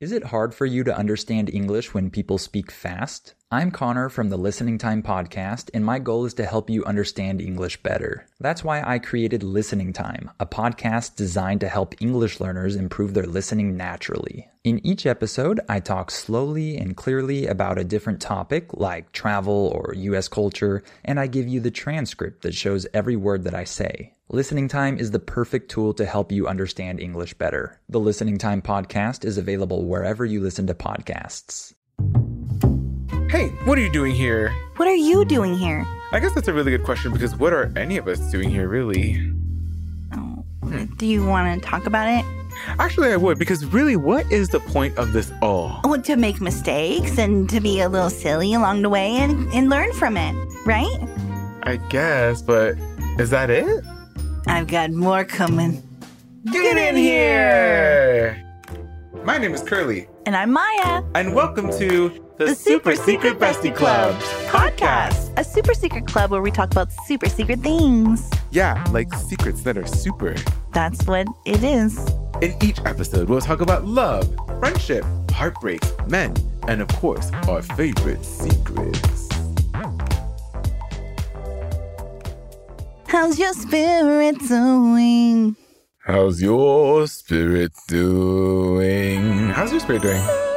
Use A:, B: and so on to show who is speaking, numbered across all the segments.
A: Is it hard for you to understand English when people speak fast? I'm Connor from the Listening Time Podcast, and my goal is to help you understand English better. That's why I created Listening Time, a podcast designed to help English learners improve their listening naturally. In each episode, I talk slowly and clearly about a different topic, like travel or US culture, and I give you the transcript that shows every word that I say. Listening Time is the perfect tool to help you understand English better. The Listening Time podcast is available wherever you listen to podcasts.
B: Hey, what are you doing here?
C: What are you doing here?
B: I guess that's a really good question because what are any of us doing here, really?
C: Oh, hmm. Do you want to talk about it?
B: Actually, I would because really, what is the point of this all?
C: Well, to make mistakes and to be a little silly along the way and, and learn from it, right?
B: I guess, but is that it?
C: I've got more coming.
B: Get in here! My name is Curly,
C: And I'm Maya.
B: and welcome to the, Super, Secret Bestie Club podcast.
C: A super secret club where we talk about super secret things.
B: Yeah, like secrets that are super.
C: That's what it is.
B: In each episode, we'll talk about love, friendship, heartbreaks, men, and of course, our favorite secrets.
C: How's your spirit doing?
B: How's your spirit doing? How's your spirit doing?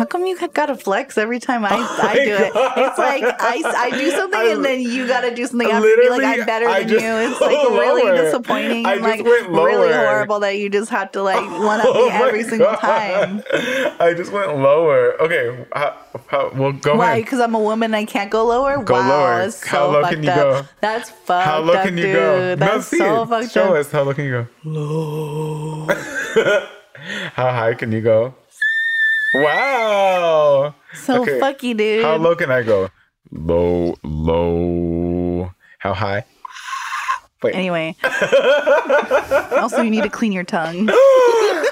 C: How come you gotta flex every time I, oh I
B: my
C: do it?
B: God.
C: It's like I, I do something
B: I-
C: and then you gotta do something after me. Like I'm better
B: I
C: than you. It's oh, like
B: went
C: really
B: lower.
C: disappointing.
B: I
C: and like really horrible that you just have to like one up
B: Oh
C: me every single time.
B: I just went lower. Okay, how, how, well, go
C: Why? Because I'm a woman, I can't go lower.
B: Go
C: wow,
B: lower.
C: that's so
B: How low can you
C: up.
B: go?
C: That's fucked
B: How low
C: up,
B: can you
C: dude.
B: go?
C: That's
B: see
C: so
B: it.
C: fucked
B: Show
C: up.
B: us. How low can you go? Low. how high can you go? Wow.
C: So
B: Okay,
C: fucky, dude.
B: How low can I go? Low, low. How high? Wait.
C: Anyway. also, you need to clean your tongue.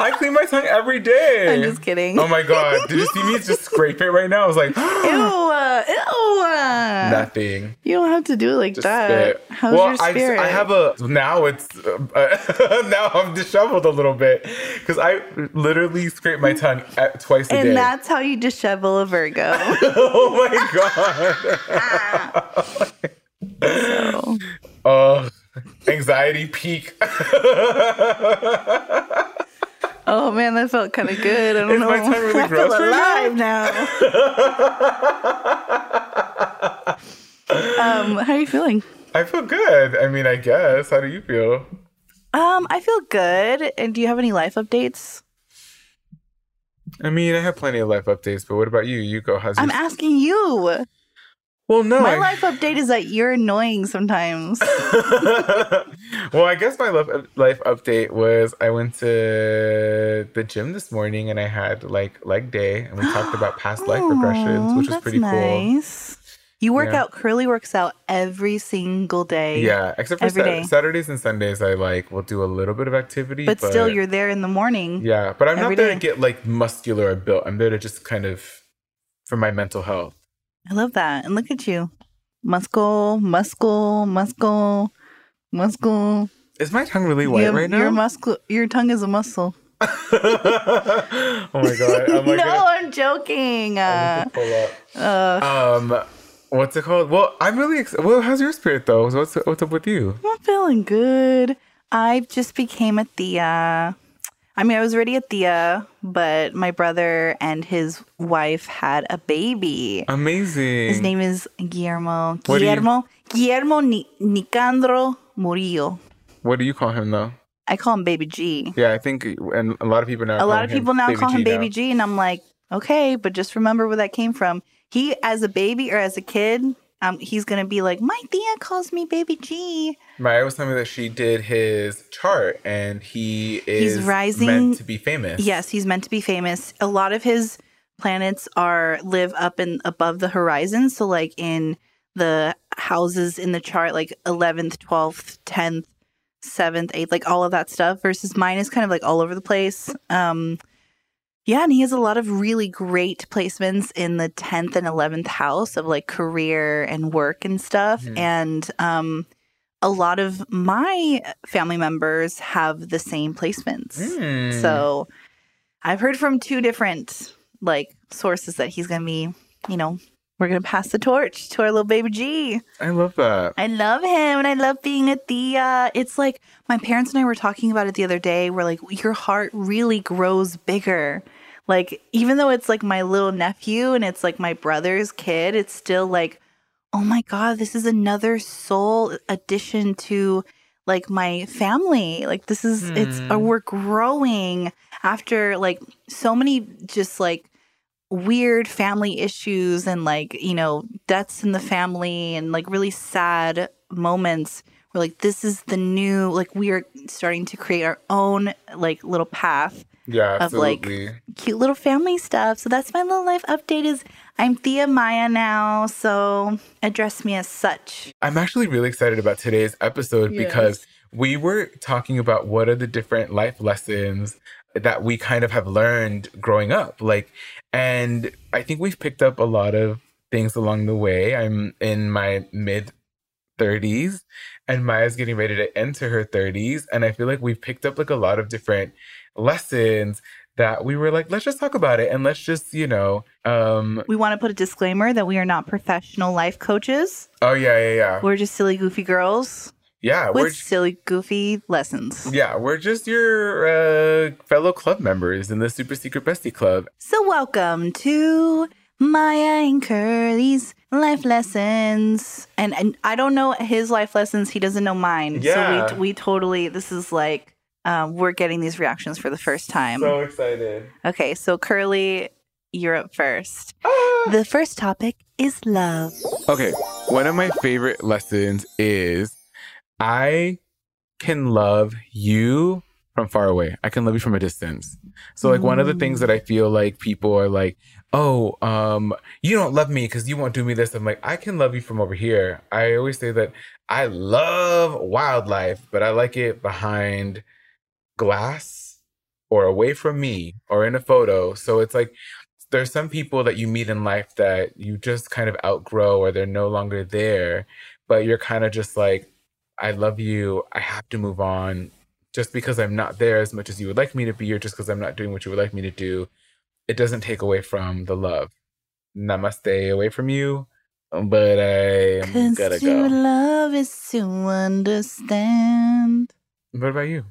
B: I clean my tongue every day.
C: I'm just kidding.
B: Oh my god! Did you see me just scrape it right now? I was like,
C: Ew, uh, ew. uh.
B: nothing.
C: You don't have to do it like
B: Just
C: that.
B: spit.
C: How's
B: well,
C: your
B: I,
C: spirit?
B: I have a now. It's uh, now I'm disheveled a little bit because I literally scrape my tongue at, twice a
C: and
B: day.
C: And that's how you dishevel a Virgo.
B: oh my god!
C: so,
B: Oh, anxiety peak.
C: Oh man, that felt kind of good. I don't
B: Is
C: know.
B: my tongue really
C: I
B: gross
C: feel alive now. um, how are you feeling?
B: I feel good. I mean, I guess. How do you feel?
C: Um, I feel good. And do you have any life updates?
B: I mean, I have plenty of life updates, but what about you? You go. How's?
C: I'm asking you.
B: Well, no.
C: My
B: I-
C: life update is that you're annoying sometimes.
B: well, I guess my life life update was I went to the gym this morning and I had like leg day and we talked about past life regressions,
C: oh,
B: which was pretty cool.
C: nice. You work
B: Yeah.
C: out. Curly works out every single day.
B: Yeah, except for Sat- Saturdays and Sundays, I like will do a little bit of activity,
C: but, still, you're there in the morning.
B: yeah. But I'm not there
C: day.
B: to get like muscular or built. I'm there to just kind of for my mental health.
C: I love that. And look at you. Muscle, muscle, muscle, muscle.
B: Is my tongue really white
C: have-
B: right now?
C: Your muscle your tongue is a muscle.
B: oh my god! I'm like,
C: no,
B: gonna-
C: I'm joking.
B: I
C: Uh,
B: need to pull up.
C: uh,
B: Um, what's it called? Well, I'm really excited. Well, how's your spirit though? What's what's up with you?
C: I'm feeling good. I just became a tia. I mean, I was already a tia, but my brother and his wife had a baby.
B: Amazing.
C: His name is Guillermo.
B: What do you-
C: Guillermo. Guillermo Ni- Nicandro Murillo.
B: What do you call him though?
C: I call him Baby G.
B: Yeah, I think, and a lot of people now.
C: a lot of
B: him
C: people now
B: Baby
C: call him
B: G
C: Baby
B: now.
C: G, and I'm like, okay, but just remember where that came from. He, as a baby or as a kid, um, he's gonna be like, my tia calls me Baby G.
B: Maya was telling me that she did his chart, and he is
C: He's rising-
B: meant to be famous.
C: Yes, he's meant to be famous. A lot of his planets are live up and above the horizon. So, like in the houses in the chart, like eleventh, twelfth, tenth, seventh, eighth, like all of that stuff. Versus mine is kind of like all over the place. Um, yeah, and he has a lot of really great placements in the tenth and eleventh house of like career and work and stuff.
B: Mhm.
C: And um, a lot of my family members have the same placements.
B: Hmm.
C: So I've heard from two different like sources that he's gonna be, you know, we're gonna pass the torch to our little baby G.
B: I love that.
C: I love him and I love being a tia. It's like my parents and I were talking about it the other day. We're like, your heart really grows bigger. Like, even though it's like my little nephew and it's like my brother's kid, it's still like, oh my God, this is another soul addition to like my family. Like, this is, it's, uh,
B: Hmm.
C: we're growing after like so many just like weird family issues and like you know deaths in the family and like really sad moments we're like this is the new like we are starting to create our own like little path
B: Yeah,
C: of, like,
B: absolutely.
C: cute little family stuff so that's my little life update is i'm tia maya now so address me as such
B: I'm actually really excited about today's episode because we were talking about what are the different life lessons that we kind of have learned growing up. Like, and I think we've picked up a lot of things along the way. I'm in my mid 30s and Maya's getting ready to enter her 30s. And I feel like we've picked up like a lot of different lessons that we were like, let's just talk about it and let's just, you know, um,
C: we want to put a disclaimer that we are not professional life coaches
B: oh yeah, yeah, yeah.
C: we're just silly goofy girls
B: Yeah,
C: with
B: we're
C: silly goofy lessons
B: Yeah, we're just your uh, fellow club members in the Super Secret Bestie Club.
C: So, welcome to Maya and Curly's life lessons. And, and I don't know his life lessons. He doesn't know mine.
B: Yeah.
C: So, we, we totally, this is like, um, we're getting these reactions for the first time.
B: So excited.
C: okay, so Curly, you're up first.
B: Ah!
C: The first topic is love.
B: Okay, one of my favorite lessons is I can love you from far away. I can love you from a distance. So like one of the things that I feel like people are like, "Oh, um, you don't love me because you won't do me this." I'm like, "I can love you from over here." I always say that I love wildlife, but I like it behind glass or away from me or in a photo. So it's like there's some people that you meet in life that you just kind of outgrow or they're no longer there, but you're kind of just like, I love you. I have to move on. Just because I'm not there as much as you would like me to be, or just because I'm not doing what you would like me to do, it doesn't take away from the love. Namaste away from you, but I am gotta go.
C: love is to understand.
B: What about you?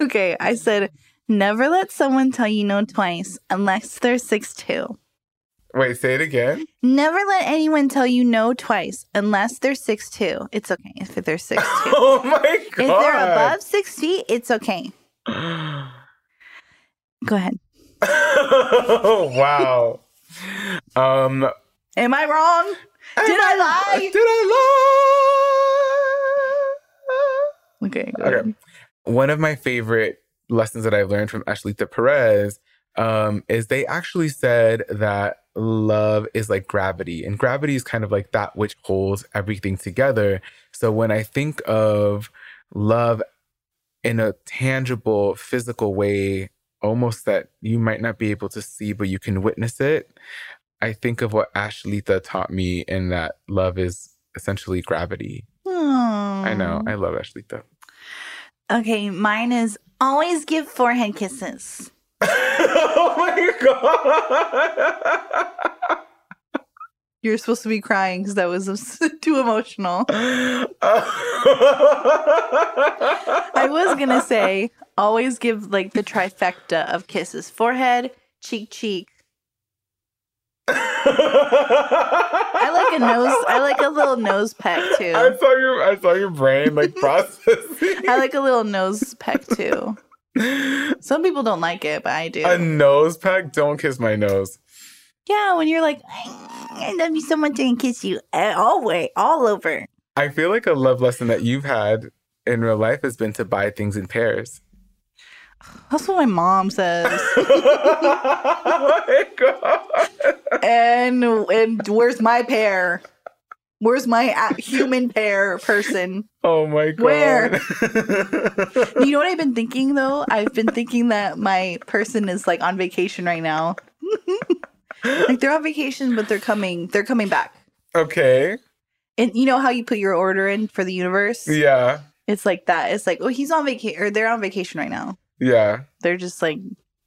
C: Okay, I said, never let someone tell you no twice unless they're six two.
B: Wait, say it again.
C: Never let anyone tell you no twice unless they're six two. It's okay if they're six two.
B: Oh my god!
C: if they're above six feet, it's okay. Go ahead.
B: wow. Um,
C: Am I wrong? Did I lie?
B: Did I lie?
C: Okay. Go
B: Okay.
C: ahead.
B: One of my favorite lessons that I've learned from Ashlita Perez um, is they actually said that love is like gravity, and gravity is kind of like that which holds everything together. So when I think of love in a tangible, physical way, almost that you might not be able to see, but you can witness it, I think of what Ashlita taught me, and that love is essentially gravity. I know. I love Ashlita.
C: Okay, mine is always give forehead kisses.
B: oh my god!
C: You're supposed to be crying because that was too emotional. I was gonna say always give like the trifecta of kisses: forehead, cheek, cheek. I like a nose. I like a little nose peck too.
B: I saw your I saw your brain like processing.
C: I like a little nose peck too. Some people don't like it, but I do.
B: A nose peck? Don't kiss my nose.
C: Yeah, when you're like, I love you so much and kiss you all way, all over.
B: I feel like a love lesson that you've had in real life has been to buy things in pairs.
C: That's what my mom says.
B: oh my god!
C: And and where's my pair? Where's my human pair person?
B: Oh my god!
C: Where? you know what I've been thinking though? I've been thinking that my person is like on vacation right now. like they're on vacation, but they're coming. They're coming back.
B: Okay.
C: And you know how you put your order in for the universe?
B: Yeah.
C: It's like that. It's like, oh, he's on vacation, or they're on vacation right now.
B: Yeah.
C: They're just like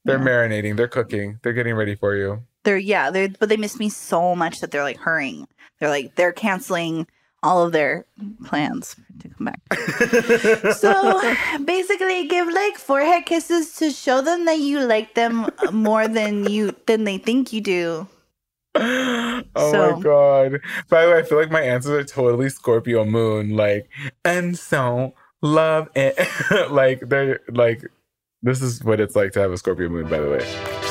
B: they're know. marinating. They're cooking. They're getting ready for you.
C: They're yeah. They're but they miss me so much that they're like hurrying. They're like they're canceling all of their plans to come back. so basically, give like forehead kisses to show them that you like them more than you than they think you do.
B: oh so. my god! By the way, I feel like my answers are totally Scorpio moon. Like, and so love it. like they're like this is what it's like to have a Scorpio moon, by the way.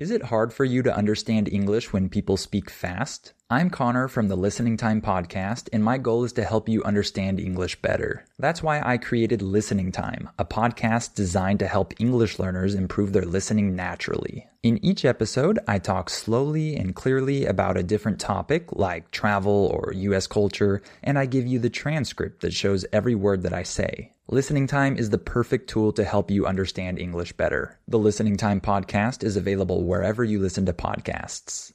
A: Is it hard for you to understand English when people speak fast? I'm Connor from the Listening Time Podcast, and my goal is to help you understand English better. That's why I created Listening Time, a podcast designed to help English learners improve their listening naturally. In each episode, I talk slowly and clearly about a different topic, like travel or US culture, and I give you the transcript that shows every word that I say. Listening Time is the perfect tool to help you understand English better. The Listening Time podcast is available wherever you listen to podcasts.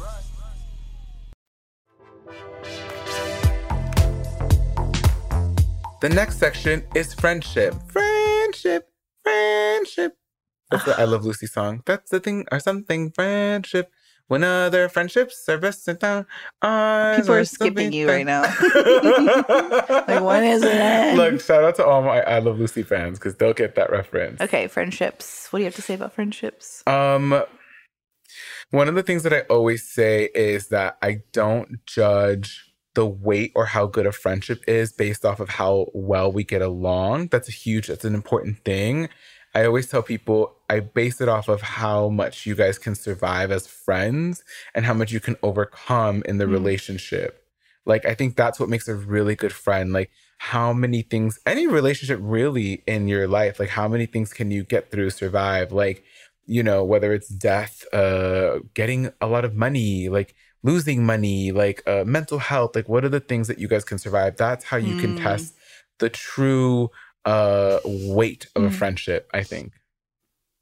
B: The next section is friendship. Friendship, friendship. That's the I Love Lucy song. That's the thing or something. Friendship. When other friendships are bested down,
C: people are skipping you right now. like, when is it?
B: Look, shout out to all my I Love Lucy fans because they'll get that reference.
C: Okay, friendships. What do you have to say about friendships?
B: Um, one of the things that I always say is that I don't judge the weight or how good a friendship is based off of how well we get along. That's a huge, that's an important thing. I always tell people I base it off of how much you guys can survive as friends and how much you can overcome in the mm relationship. Like I think that's what makes a really good friend. Like how many things any relationship really in your life, like how many things can you get through, survive? Like, you know, whether it's death, uh getting a lot of money, like losing money, like uh mental health, like what are the things that you guys can survive? That's how you can
C: Mm.
B: test the true uh weight of a
C: Mm.
B: friendship, I think.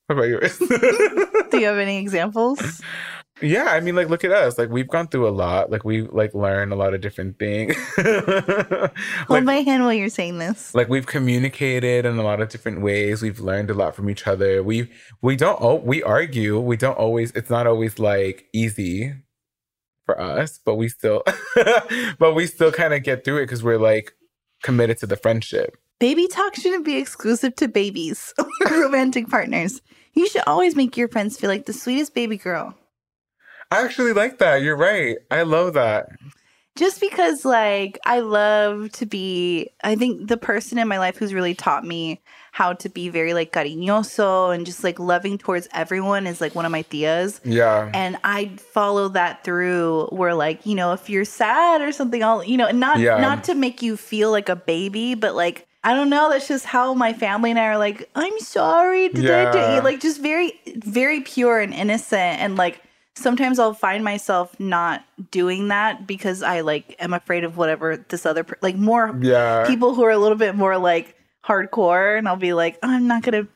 B: What about yours?
C: Do you have any examples?
B: Yeah, I mean, like, look at us. Like, we've gone through a lot. Like, we like learn a lot of different things.
C: Hold my hand while you're saying this.
B: like we've communicated in a lot of different ways. We've learned a lot from each other. We we don't oh we argue. We don't always. It's not always like easy for us, but we still, but we still kind of get through it because we're like committed to the friendship.
C: Baby talk shouldn't be exclusive to babies or romantic partners. You should always make your friends feel like the sweetest baby girl.
B: I actually like that. You're right. I love that.
C: Just because, like, I love to be, I think the person in my life who's really taught me how to be very, like, cariñoso and just, like, loving towards everyone is, like, one of my tias.
B: Yeah.
C: And I follow that through where, like, you know, if you're sad or something, I'll, you know, and not,
B: Yeah.
C: not to make you feel like a baby, but, like, I don't know. That's just how my family and I are like, I'm sorry. Did I do Like, just very, very pure and innocent. And, like, sometimes I'll find myself not doing that because I like am afraid of whatever this other per- like more
B: Yeah.
C: people who are a little bit more like hardcore and I'll be like I'm not going to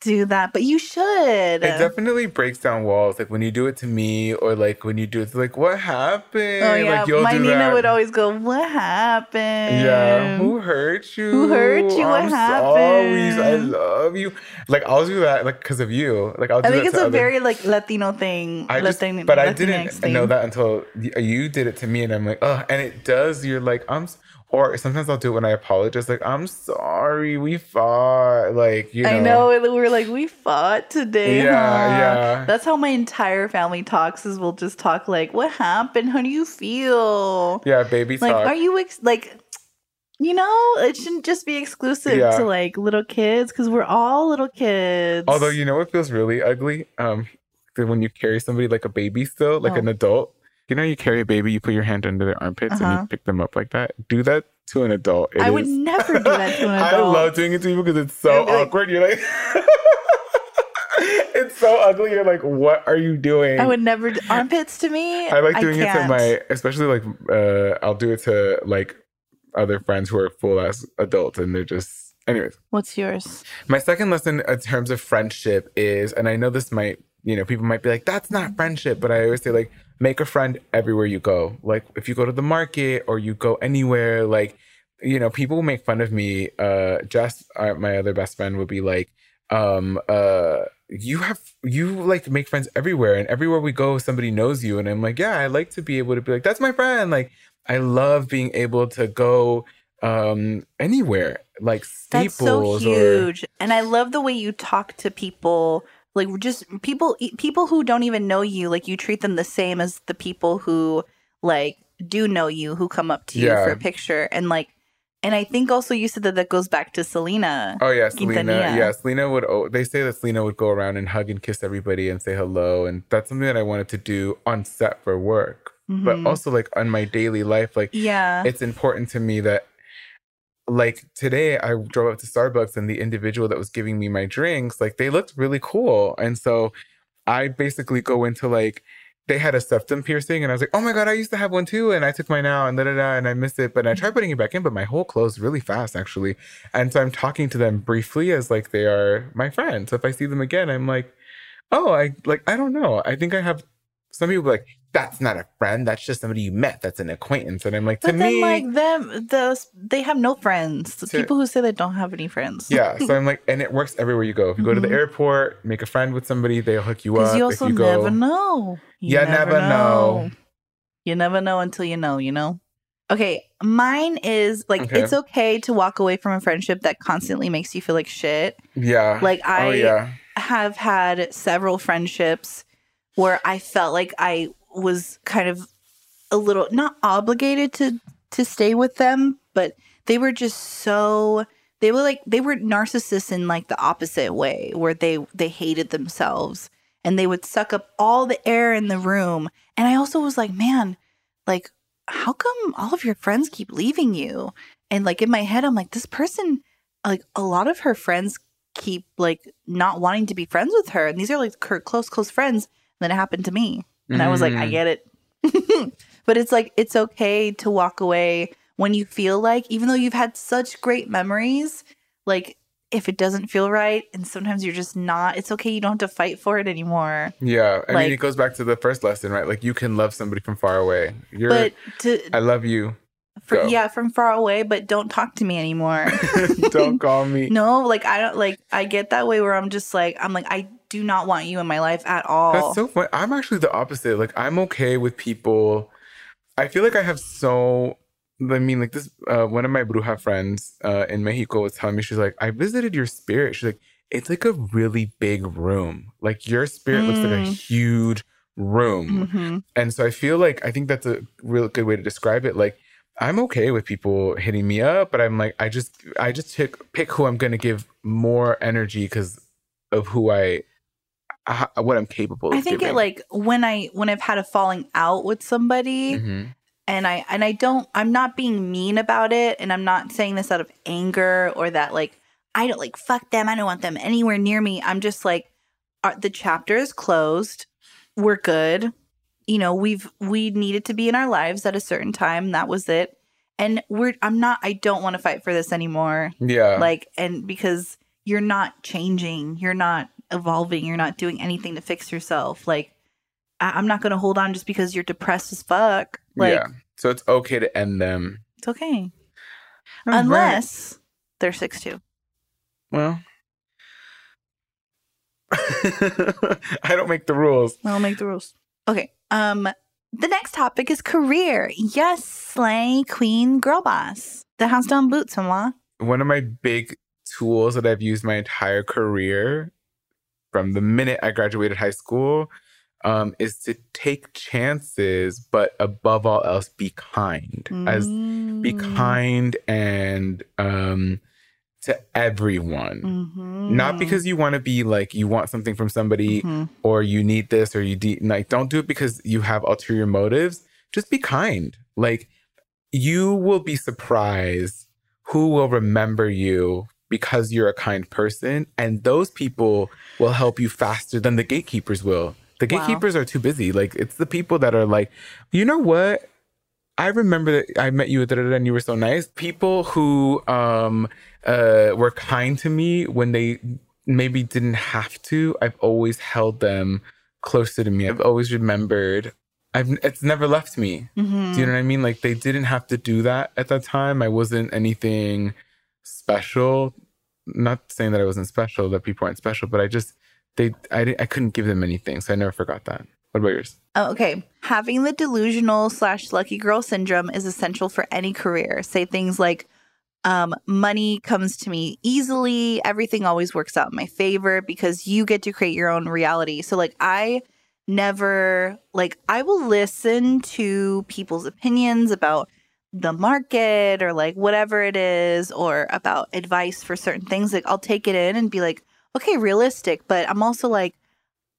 C: do that but you should.
B: It definitely breaks down walls. Like when you do it to me, or like when you do it like, what happened?
C: oh yeah,
B: Like
C: my Nina
B: that.
C: would always go, "What happened?"
B: Yeah, who hurt you?
C: Who hurt you? What
B: I'm sorry. I love you. Like I'll do that, like because of you. Like I'll do
C: I think it's a
B: other-
C: very like Latino thing.
B: I just,
C: Latin-
B: but I didn't
C: thing.
B: know that until you did it to me, and I'm like, oh, and it does. You're like, I'm, or sometimes I'll do it when I apologize, like, I'm sorry, we fought, like, you know.
C: I know we're like we fought today.
B: Yeah,
C: huh?"
B: yeah.
C: That's how my entire family talks. Is we'll just talk like, "What happened? How do you feel?"
B: Yeah, baby
C: Like,
B: talk.
C: are you ex- like, you know, it shouldn't just be exclusive
B: Yeah.
C: to like little kids because we're all little kids.
B: Although you know what feels really ugly, um, when you carry somebody like a baby still, like
C: Oh.
B: an adult. You know, you carry a baby, you put your hand under their armpits and
C: Uh-huh.
B: you pick them up like that. Do that to an adult. It
C: I would never do that to an adult.
B: I love doing it to people because it's so
C: be like-
B: awkward. You're like, it's so ugly. You're like, what are you doing?
C: I would never do armpits to me.
B: I like doing it to my, especially like, uh, I'll do it to like other friends who are full ass adults and they're just, anyways.
C: What's yours?
B: My second lesson in terms of friendship is, and I know this might, you know, people might be like, that's not friendship, but I always say, like, make a friend everywhere you go. Like, if you go to the market or you go anywhere, like, you know, people will make fun of me. Uh, Jess, uh, my other best friend, would be like, um, uh, you have, you like make friends everywhere, and everywhere we go, somebody knows you. And I'm like, yeah, I like to be able to be like, that's my friend. Like, I love being able to go um anywhere like Staples That's
C: so
B: or
C: huge. And I love the way you talk to people, like just people people who don't even know you, like you treat them the same as the people who like do know you who come up to you
B: Yeah.
C: for a picture and like and I think also you said that that goes back to Selena.
B: Oh yeah, Selena. Yeah, Selena would. Oh, they say that Selena would go around and hug and kiss everybody and say hello, and that's something that I wanted to do on set for work, but
C: Mhm.
B: also like on my daily life. Like,
C: Yeah.
B: it's important to me that, like today, I drove up to Starbucks and the individual that was giving me my drinks, like they looked really cool, and so I basically go into like. They had a septum piercing, and I was like, "Oh my god, I used to have one too!" And I took mine out, and da da da, and I missed it. But I tried putting it back in, but my hole closed really fast, actually. And so I'm talking to them briefly as like they are my friends. So if I see them again, I'm like, oh, I like I don't know. I think I have some people like, that's not a friend. That's just somebody you met. That's an acquaintance. And I'm like, to
C: but then
B: me,
C: like them the they have no friends. The
B: To-
C: people who say they don't have any friends.
B: yeah. So I'm like, and it works everywhere you go. If you go to the
C: Mhm.
B: airport, make a friend with somebody, they'll hook you
C: Because
B: up.
C: you also
B: if you go,
C: never know.
B: You never know.
C: You never know until you know, you know? Okay, mine is like
B: Okay.
C: it's okay to walk away from a friendship that constantly makes you feel like shit.
B: Yeah.
C: Like, I-
B: Oh yeah.
C: have had several friendships where I felt like I was kind of a little not obligated to to stay with them, but they were just so they were like they were narcissists in like the opposite way where they they hated themselves and they would suck up all the air in the room. And I also was like, man, like how come all of your friends keep leaving you? And like in my head, I'm like, this person, like a lot of her friends keep like not wanting to be friends with her. And these are like her close, close friends. And then it happened to me. And I was like, I
B: Mm.
C: get it. but it's like, it's okay to walk away when you feel like, even though you've had such great memories, like if it doesn't feel right and sometimes you're just not, it's okay. You don't have to fight for it anymore.
B: Yeah, I mean, it goes back to the first lesson, right? Like you can love somebody from far away. You're,
C: But to,
B: I love you.
C: for, yeah, from far away, but don't talk to me anymore.
B: Don't call me.
C: no, like I don't like I get that way where I'm just like I'm like I do not want you in my life at all.
B: That's so funny. I'm actually the opposite. Like I'm okay with people. I feel like I have so. I mean, like this. Uh, one of my bruja friends uh, in Mexico was telling me she's like, I visited your spirit. She's like, it's like a really big room. Like your spirit looks like a
C: Mm.
B: huge room.
C: Mhm.
B: And so I feel like I think that's a real good way to describe it. Like I'm okay with people hitting me up, but I'm like I just I just pick pick who I'm gonna give more energy because of who I, I what I'm capable. Of
C: I think it like when I when I've had a falling out with somebody
B: Mhm.
C: and I and I don't I'm not being mean about it and I'm not saying this out of anger or that like I don't like fuck them I don't want them anywhere near me. I'm just like uh, the chapter is closed. We're good. You know we've we needed to be in our lives at a certain time. That was it. And we're I'm not I don't want to fight for this anymore.
B: Yeah.
C: like and because you're not changing. You're not evolving you're not doing anything to fix yourself like I- i'm not gonna hold on just because you're depressed as fuck like
B: yeah. So it's okay to end them.
C: it's okay
B: All right.
C: unless they're six two
B: Well. I don't make the rules.
C: i'll make the rules okay um the next topic is career yes slay queen girl boss the house down boots mama
B: one of my big tools that I've used my entire career from the minute I graduated high school um, is to take chances, but above all else, be kind. As be
C: Mm.
B: kind and um, to everyone.
C: Mm-hmm.
B: Not because you want to be like you want something from somebody
C: Mhm.
B: or you need this or you de- like don't do it because you have ulterior motives. Just be kind. Like you will be surprised who will remember you because you're a kind person and those people will help you faster than the gatekeepers will. The
C: Wow.
B: gatekeepers are too busy. Like it's the people that are like, "You know what? I remember that I met you and you were so nice. People who um uh were kind to me when they maybe didn't have to, I've always held them closer to me. I've always remembered. I've it's never left me.
C: Mhm.
B: Do you know what I mean? Like they didn't have to do that at that time. I wasn't anything special. Not saying that I wasn't special, that people aren't special, but I just they I I couldn't give them anything, so I never forgot that. What about yours?
C: Oh, okay. Having the delusional slash lucky girl syndrome is essential for any career. Say things like, um, money comes to me easily. Everything always works out in my favor because you get to create your own reality. So, like, I never, like, I will listen to people's opinions about the market or like whatever it is or about advice for certain things. Like, I'll take it in and be like, okay, realistic. But I'm also like,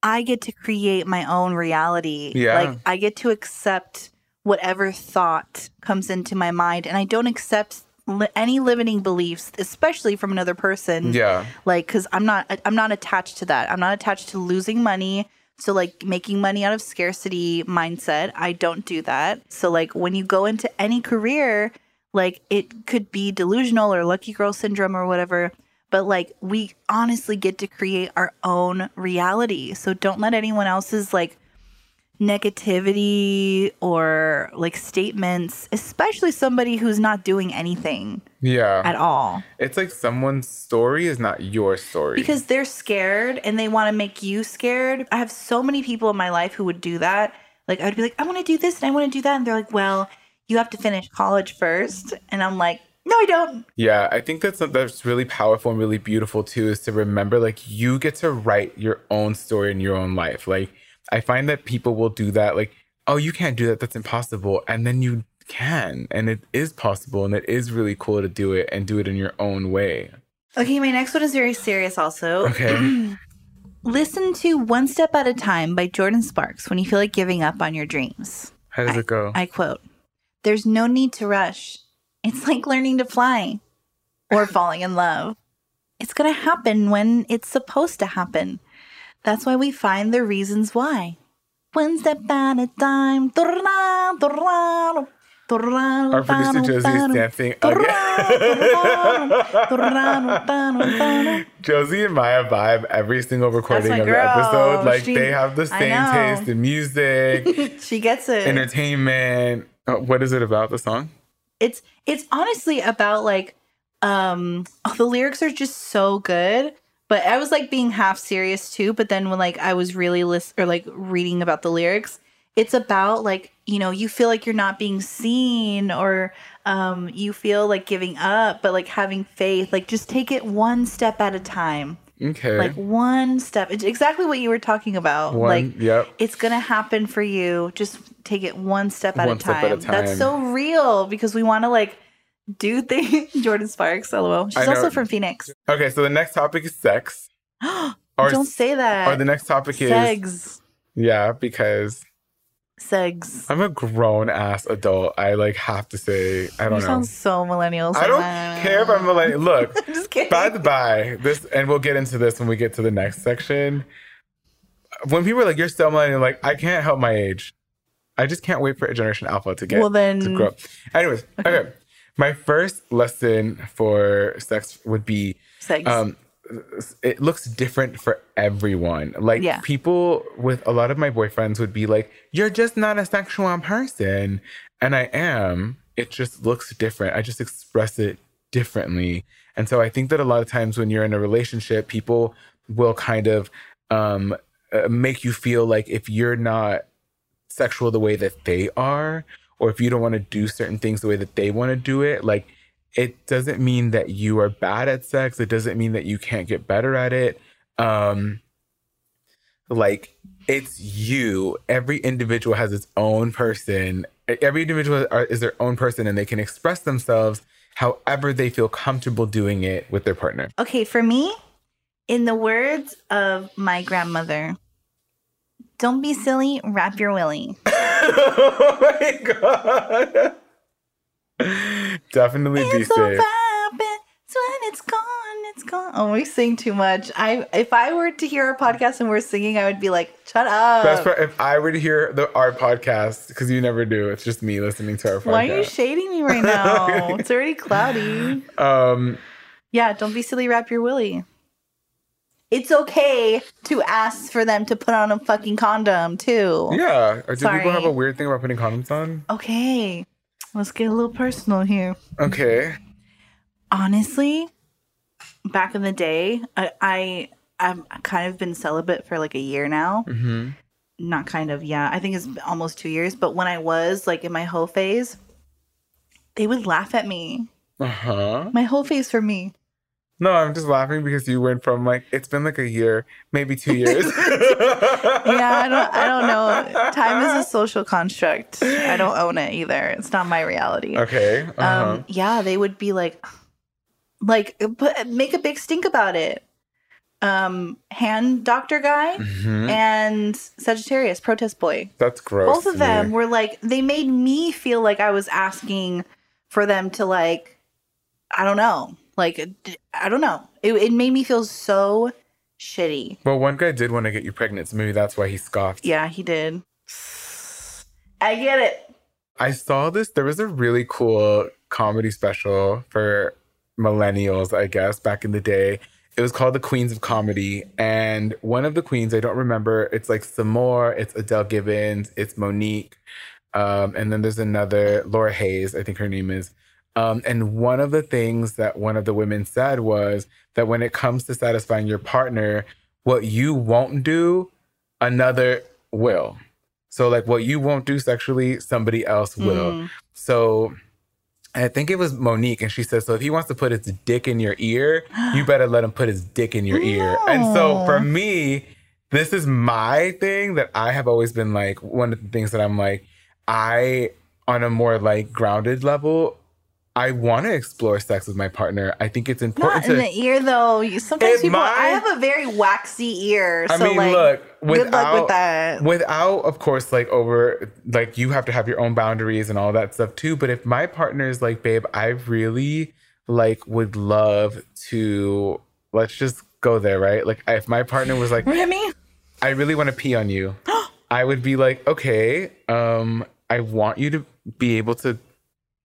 C: I get to create my own reality.
B: Yeah.
C: Like I get to accept whatever thought comes into my mind and I don't accept li- any limiting beliefs especially from another person.
B: Yeah.
C: Like cuz I'm not I'm not attached to that. I'm not attached to losing money. So like making money out of scarcity mindset, I don't do that. So like when you go into any career, like it could be delusional or lucky girl syndrome or whatever, but like we honestly get to create our own reality. So don't let anyone else's like negativity or like statements, especially somebody who's not doing anything
B: Yeah.
C: at all.
B: It's like someone's story is not your story.
C: because they're scared and they want to make you scared. I have so many people in my life who would do that. Like I'd be like, I want to do this and I want to do that, and they're like, Well, you have to finish college first, and I'm like, No, I don't.
B: yeah, I think that's that's really powerful and really beautiful too is to remember like you get to write your own story in your own life. Like I find that people will do that like, "Oh, you can't do that. That's impossible." And then you can, and it is possible and it is really cool to do it and do it in your own way.
C: Okay, my next one is very serious. Also,
B: Okay.
C: listen to "One Step at a Time" by Jordin Sparks when you feel like giving up on your dreams.
B: How does it go?
C: I quote There's no need to rush. It's like learning to fly or falling in love. It's going to happen when it's supposed to happen. That's why we find the reasons why. One step at a time.
B: Our producer Josie is dancing again. Josie and Maya vibe every single recording of the episode. Like
C: She-
B: they have the same taste in music,
C: she gets it.
B: entertainment. Uh, What is it about the song?
C: it's it's honestly about like um oh, the lyrics are just so good but i was like being half serious too but then when like i was really list or like reading about the lyrics it's about like you know you feel like you're not being seen or um you feel like giving up but like having faith like just take it one step at a time
B: Okay.
C: like one step it's exactly what you were talking about
B: One,
C: like
B: yep.
C: it's gonna happen for you just take it one step at,
B: One
C: a,
B: step
C: time.
B: at a time.
C: that's so real because we want to like do things jordin sparks lol she's also from phoenix
B: Okay, so the next topic is sex. Or
C: don't say that
B: Or the next topic is
C: segs
B: yeah, because
C: segs
B: I'm a grown ass adult. I like have to say I don't
C: you
B: know.
C: sound so millennial
B: I don't care if I'm millennial. Look,
C: just kidding
B: by the by, this, and we'll get into this when we get to the next section. When people are like, "You're so millennial," like I can't help my age. I just can't wait for a Generation Alpha to get
C: Well, then-
B: to grow up. Anyways, okay. My first lesson for sex would be
C: segs
B: um it looks different for everyone. Like
C: Yeah.
B: people with a lot of my boyfriends would be like you're just not a sexual person. And i am. It just looks different. I just express it differently. And so i think that a lot of times when you're in a relationship people will kind of um uh, make you feel like if you're not sexual the way that they are or if you don't want to do certain things the way that they want to do it like it doesn't mean that you are bad at sex. It doesn't mean that you can't get better at it. Um like it's you. Every individual has its own person. Every individual is their own person and they can express themselves however they feel comfortable doing it with their partner.
C: Okay for me in the words of my grandmother don't be silly wrap your willy
B: oh my god definitely be
C: It's so
B: safe.
C: It's when it's gone, it's gone. Oh, we sing too much. I if I were to hear our podcast and we're singing, I would be like, shut up.
B: Best part, if I were to hear the our podcast, because you never do, it's just me listening to our podcast.
C: Why are you shading me right now? it's already cloudy.
B: um,
C: Yeah, don't be silly, wrap your willy. It's okay to ask for them to put on a fucking condom too.
B: yeah. Or do people have a weird thing about putting condoms on?
C: Okay. Let's get a little personal here.
B: Okay.
C: honestly back in the day i, I i've kind of been celibate for like a year now
B: Mm-hmm.
C: not kind of yeah i think it's almost two years but when i was like in my whole phase they would laugh at me
B: Uh huh.
C: my whole phase for me
B: No, I'm just laughing because you went from like it's been like a year, maybe two years.
C: yeah i don't i don't know time is a social construct i don't own it either it's not my reality
B: Okay. Uh-huh.
C: um yeah they would be like like put, make a big stink about it um hand doctor guy
B: Mhm.
C: and sagittarius protest boy
B: That's gross.
C: both of them
B: me.
C: were like they made me feel like i was asking for them to like i don't know like I don't know it, it made me feel so shitty
B: Well, one guy did want to get you pregnant, so maybe that's why he scoffed.
C: yeah he did i get it
B: I saw this. There was a really cool comedy special for millennials, I guess, back in the day. It was called The Queens of Comedy. And one of the queens, I don't remember, it's like Sommore, it's Adele Givens, it's Mo'Nique. Um, and then there's another, Laura Hayes, I think her name is. Um, and one of the things that one of the women said was that when it comes to satisfying your partner, what you won't do, another will. So, like, what you won't do sexually, somebody else will.
C: Mm.
B: So, I think it was Mo'Nique, and she said, "So if he wants to put his dick in your ear, you better let him put his dick in your ear." And so, for me, this is my thing that I have always been like one of the things that I'm like, I on a more like grounded level, I want to explore sex with my partner. I think it's important.
C: Not in
B: to.
C: the ear though. Sometimes people.
B: my-
C: I have a very waxy ear,
B: I
C: so
B: mean,
C: like,
B: look, without,
C: good luck with that.
B: Without, of course, like over, like you have to have your own boundaries and all that stuff too. But if my partner is like, babe, I really like would love to, let's just go there, right? Like, if my partner was like,
C: Remy,
B: I really want to pee on you, I would be like, okay, um, I want you to be able to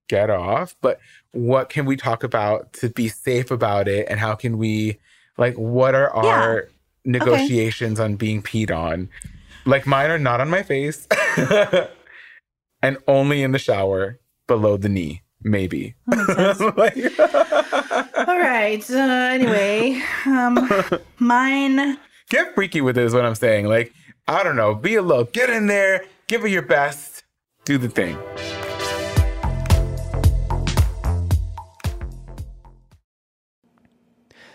B: get off, but what can we talk about to be safe about it? And how can we, like, what are our negotiations on being peed on? Like, mine are not on my face and only in the shower below the knee, maybe. Like-
C: all right. Uh, anyway, um, mine.
B: get freaky with it is what I'm saying. Like, I don't know, be a little, get in there, give it your best, do the thing.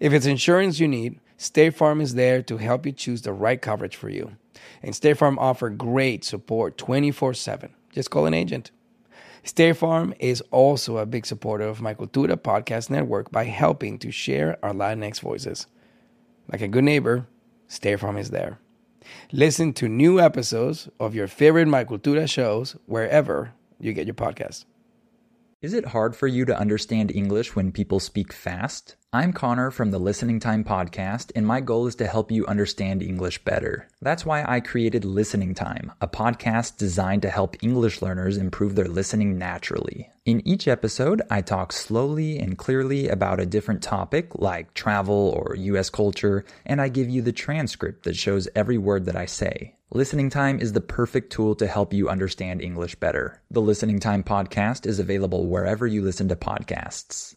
D: If it's insurance you need, State Farm is there to help you choose the right coverage for you. And State Farm offer great support 24/7. Just call an agent. State Farm is also a big supporter of my Cultura podcast network by helping to share our Latinx voices. Like a good neighbor, State Farm is there. Listen to new episodes of your favorite My Cultura shows wherever you get your podcasts.
A: Is it hard for you to understand English when people speak fast? I'm Connor from the Listening Time Podcast, and my goal is to help you understand English better. That's why I created Listening Time, a podcast designed to help English learners improve their listening naturally. In each episode, I talk slowly and clearly about a different topic, like travel or US culture, and I give you the transcript that shows every word that I say. Listening Time is the perfect tool to help you understand English better. The Listening Time podcast is available wherever you listen to podcasts.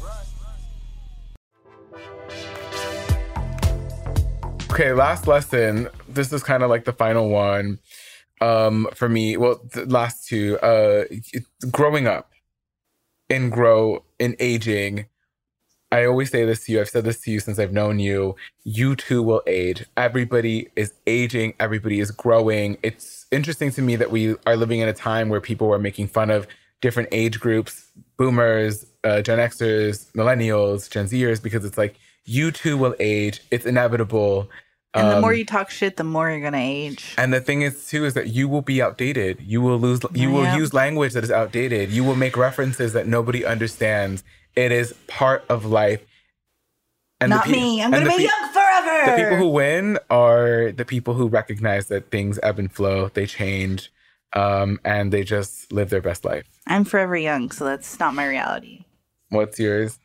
B: Okay, last lesson. This is kind of like the final one um, for me. Well, the last two. Uh, growing up and grow in aging. I always say this to you. I've said this to you since I've known you. You too will age. Everybody is aging. Everybody is growing. It's interesting to me that we are living in a time where people are making fun of different age groups, boomers, uh, Gen Xers, millennials, Gen Zers, because it's like you too will age. It's inevitable.
C: And the
B: Um,
C: more you talk shit, the more you're gonna age.
B: and the thing is too is that you will be outdated. You will lose. You will use language that is outdated. You will make references that nobody understands. It is part of life. And
C: Not
B: pe-
C: me. I'm gonna be
B: pe-
C: young forever.
B: The people who win are the people who recognize that things ebb and flow. They change, um, and they just live their best life.
C: I'm forever young, so that's not my reality.
B: What's yours?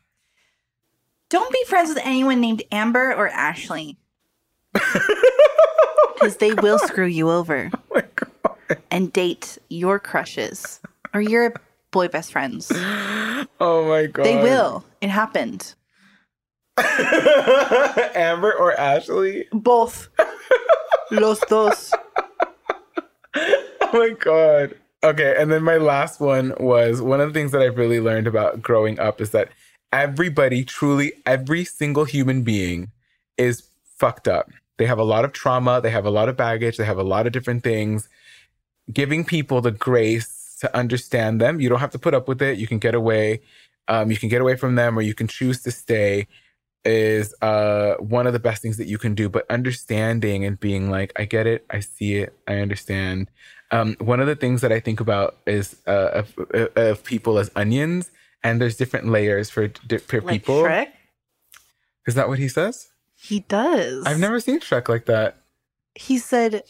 C: Don't be friends with anyone named Amber or Ashley. Because they will screw you over. Oh my god. and date your crushes or your boy best friends.
B: Oh my god!
C: They will. It happened.
B: Amber or Ashley?
C: Both. Los dos.
B: Oh my god. Okay, and then my last one was one of the things that I've really learned about growing up is that everybody, truly every single human being is fucked up. They have a lot of trauma, they have a lot of baggage, they have a lot of different things. Giving people the grace to understand them. You don't have to put up with it. You can get away. Um, you can get away from them or you can choose to stay is uh one of the best things that you can do but understanding and being like i get it i see it i understand um one of the things that i think about is uh of, of people as onions and there's different layers for, for
C: Like
B: people
C: Shrek?
B: is that what he says
C: He does.
B: i've never seen shrek like that
C: He said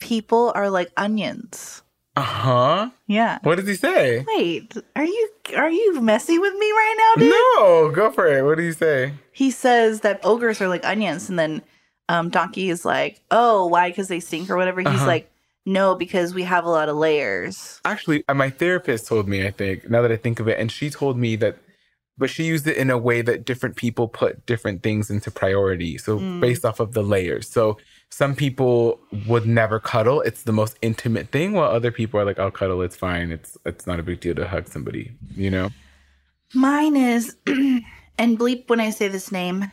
C: people are like onions.
B: uh-huh
C: Yeah.
B: what does he say
C: Wait, are you are you messing with me right now, dude?
B: no go for it what did he say
C: He says that ogres are like onions, and then um, Donkey is like, "Oh, why? Because they stink or whatever." He's
B: Uh-huh.
C: like, "No, because we have a lot of layers."
B: actually uh, my therapist told me i think now that i think of it and she told me that but she used it in a way that different people put different things into priority so
C: Mm.
B: based off of the layers so some people would never cuddle it's the most intimate thing while other people are like i'll cuddle it's fine it's it's not a big deal to hug somebody you know
C: Mine is, and bleep when I say this name.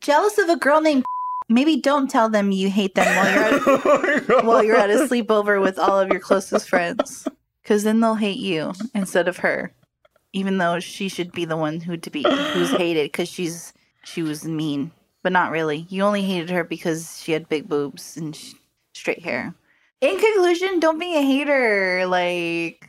C: Jealous of a girl named. Maybe don't tell them you hate them while you're at, oh while you're at a sleepover with all of your closest friends, because then they'll hate you instead of her, even though she should be the one who to be who's hated because she's she was mean, but not really. You only hated her because she had big boobs and sh- straight hair. In conclusion, don't be a hater. Like,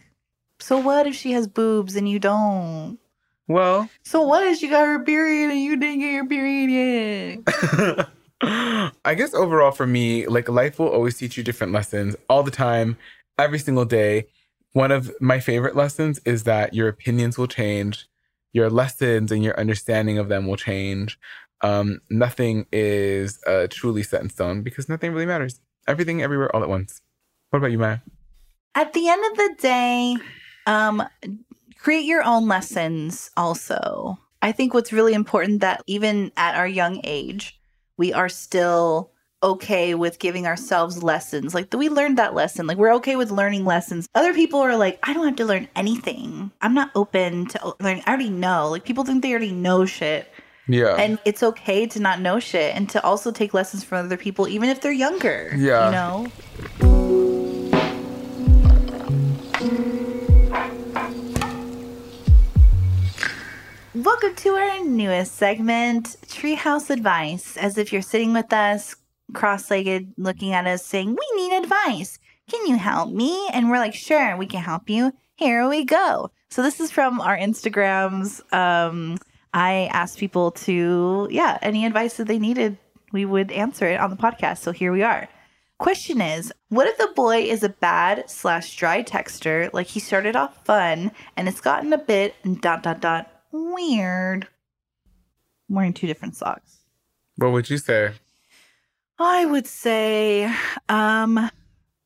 C: so what if she has boobs and you don't?
B: well
C: So what if she got her period and you didn't get your period yet?
B: I guess overall for me, like life will always teach you different lessons all the time, every single day. One of my favorite lessons is that your opinions will change, your lessons and your understanding of them will change. Um, nothing is uh, truly set in stone because nothing really matters. Everything, everywhere, all at once. What about you, Maya?
C: At the end of the day, um, create your own lessons also. I think what's really important that even at our young age, we are still okay with giving ourselves lessons. Like we learned that lesson. Like we're okay with learning lessons. Other people are like, I don't have to learn anything. I'm not open to learning. I already know. Like people think they already know shit.
B: Yeah.
C: And it's okay to not know shit and to also take lessons from other people, even if they're younger.
B: Yeah.
C: You know? Welcome to our newest segment, Treehouse Advice. As if you're sitting with us, cross legged, looking at us, saying, We need advice. Can you help me? And we're like, Sure, we can help you. Here we go. So, this is from our Instagrams. Um, I asked people to, yeah, any advice that they needed, we would answer it on the podcast. So, here we are. Question is, what if the boy is a bad slash dry texter? Like he started off fun and it's gotten a bit dot dot dot weird. I'm wearing two different socks.
B: what would you say?
C: I would say, um,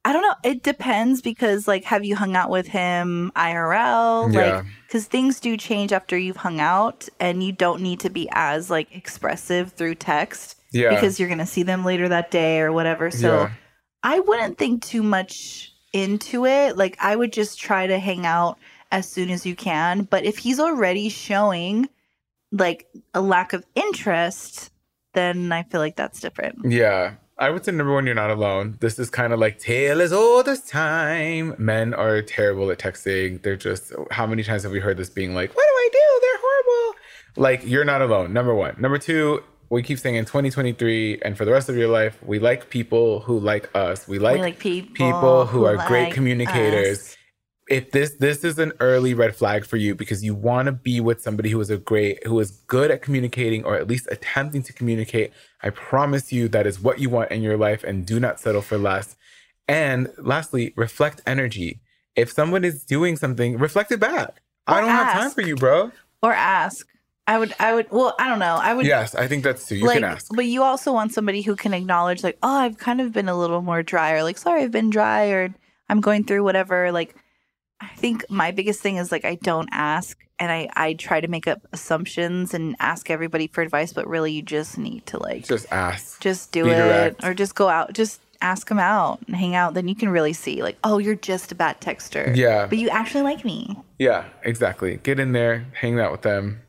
C: I don't know. It depends because, like, have you hung out with him IRL?
B: Yeah.
C: Like, because things do change after you've hung out, and you don't need to be as like expressive through text.
B: Yeah.
C: Because you're gonna see them later that day or whatever. So
B: Yeah.
C: I wouldn't think too much into it. Like, I would just try to hang out as soon as you can. But if he's already showing like a lack of interest, then I feel like that's different.
B: Yeah. I would say number one, you're not alone. This is kind of like tale as old as time. Men are terrible at texting. They're just how many times have we heard this being like, what do I do? They're horrible. Like, you're not alone. Number one. Number two, we keep saying in 2023 and for the rest of your life, we like people who like us. We like,
C: like people
B: people who,
C: who
B: are great communicators.
C: us.
B: If this this is an early red flag for you because you want to be with somebody who is a great who is good at communicating or at least attempting to communicate, I promise you that is what you want in your life and do not settle for less. And lastly, reflect energy. If someone is doing something, reflect it back. I don't have time for you, bro.
C: Or ask. I would, I would, well, I don't know. I would,
B: Yes, I think that's too. You
C: like,
B: can ask.
C: but you also want somebody who can acknowledge, like, oh, I've kind of been a little more dry, or like, sorry, I've been dry, or I'm going through whatever. Like, I think my biggest thing is like, I don't ask and I, I try to make up assumptions and ask everybody for advice, but really you just need to like,
B: Just ask.
C: just do
B: Be
C: it
B: direct.
C: or just go out just ask them out and hang out then you can really see like oh you're just a bad texter
B: Yeah.
C: but you actually like me
B: Yeah, exactly. Get in there, hang out with them.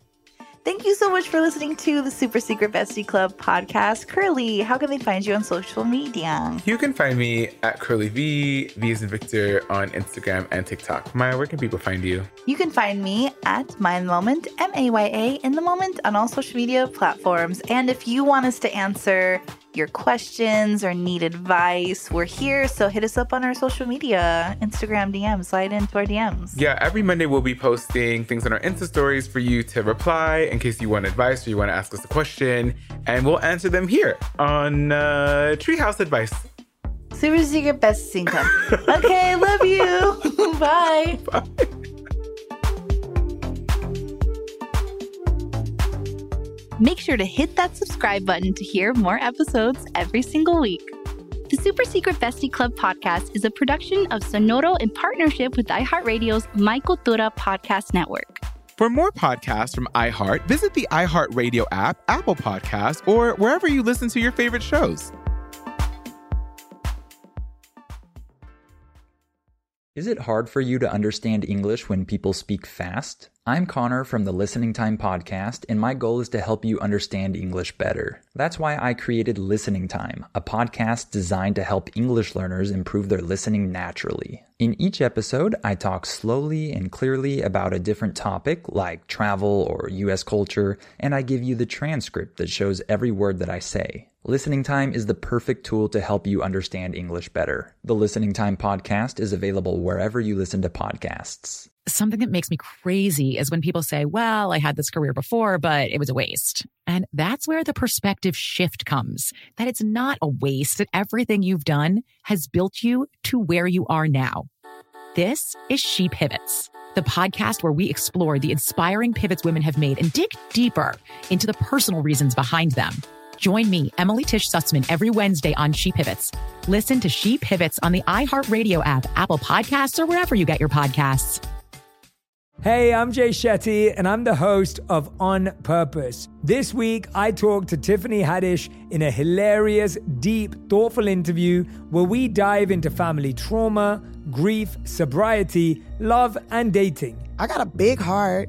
C: Thank you so much for listening to the Super Secret Bestie Club podcast. Curly, how can they find you on social media?
B: You can find me at Curly V, V is in Victor on Instagram and TikTok. Maya, where can people find you?
C: You can find me at the Moment, M A Y A in the Moment on all social media platforms. And if you want us to answer your questions or need advice, we're here. So hit us up on our social media, Instagram DMs, slide into our DMs.
B: Yeah, every Monday we'll be posting things on our Insta stories for you to reply in case you want advice or you want to ask us a question. And we'll answer them here on uh, Treehouse Advice.
C: Super secret Bestie Club. okay, love you. Bye.
B: Bye.
C: Make sure to hit that subscribe button to hear more episodes every single week.
E: The Super Secret Bestie Club podcast is a production of Sonoro in partnership with iHeartRadio's My Cultura podcast network.
F: For more podcasts from iHeart, visit the iHeartRadio app, Apple Podcasts, or wherever you listen to your favorite shows.
A: Is it hard for you to understand English when people speak fast? I'm Connor from the Listening Time Podcast, and my goal is to help you understand English better. That's why I created Listening Time, a podcast designed to help English learners improve their listening naturally. In each episode, I talk slowly and clearly about a different topic, like travel or US culture, and I give you the transcript that shows every word that I say. Listening Time is the perfect tool to help you understand English better. The Listening Time podcast is available wherever you listen to podcasts.
G: Something that makes me crazy is when people say, well, I had this career before, but it was a waste. And that's where the perspective shift comes that it's not a waste, that everything you've done has built you to where you are now. This is She Pivots, the podcast where we explore the inspiring pivots women have made and dig deeper into the personal reasons behind them. Join me, Emily Tish Sussman, every Wednesday on She Pivots. Listen to She Pivots on the iHeartRadio app, Apple Podcasts, or wherever you get your podcasts.
H: Hey, I'm Jay Shetty, and I'm the host of On Purpose. This week, I talked to Tiffany Haddish in a hilarious, deep, thoughtful interview where we dive into family trauma, grief, sobriety, love, and dating.
I: I got a big heart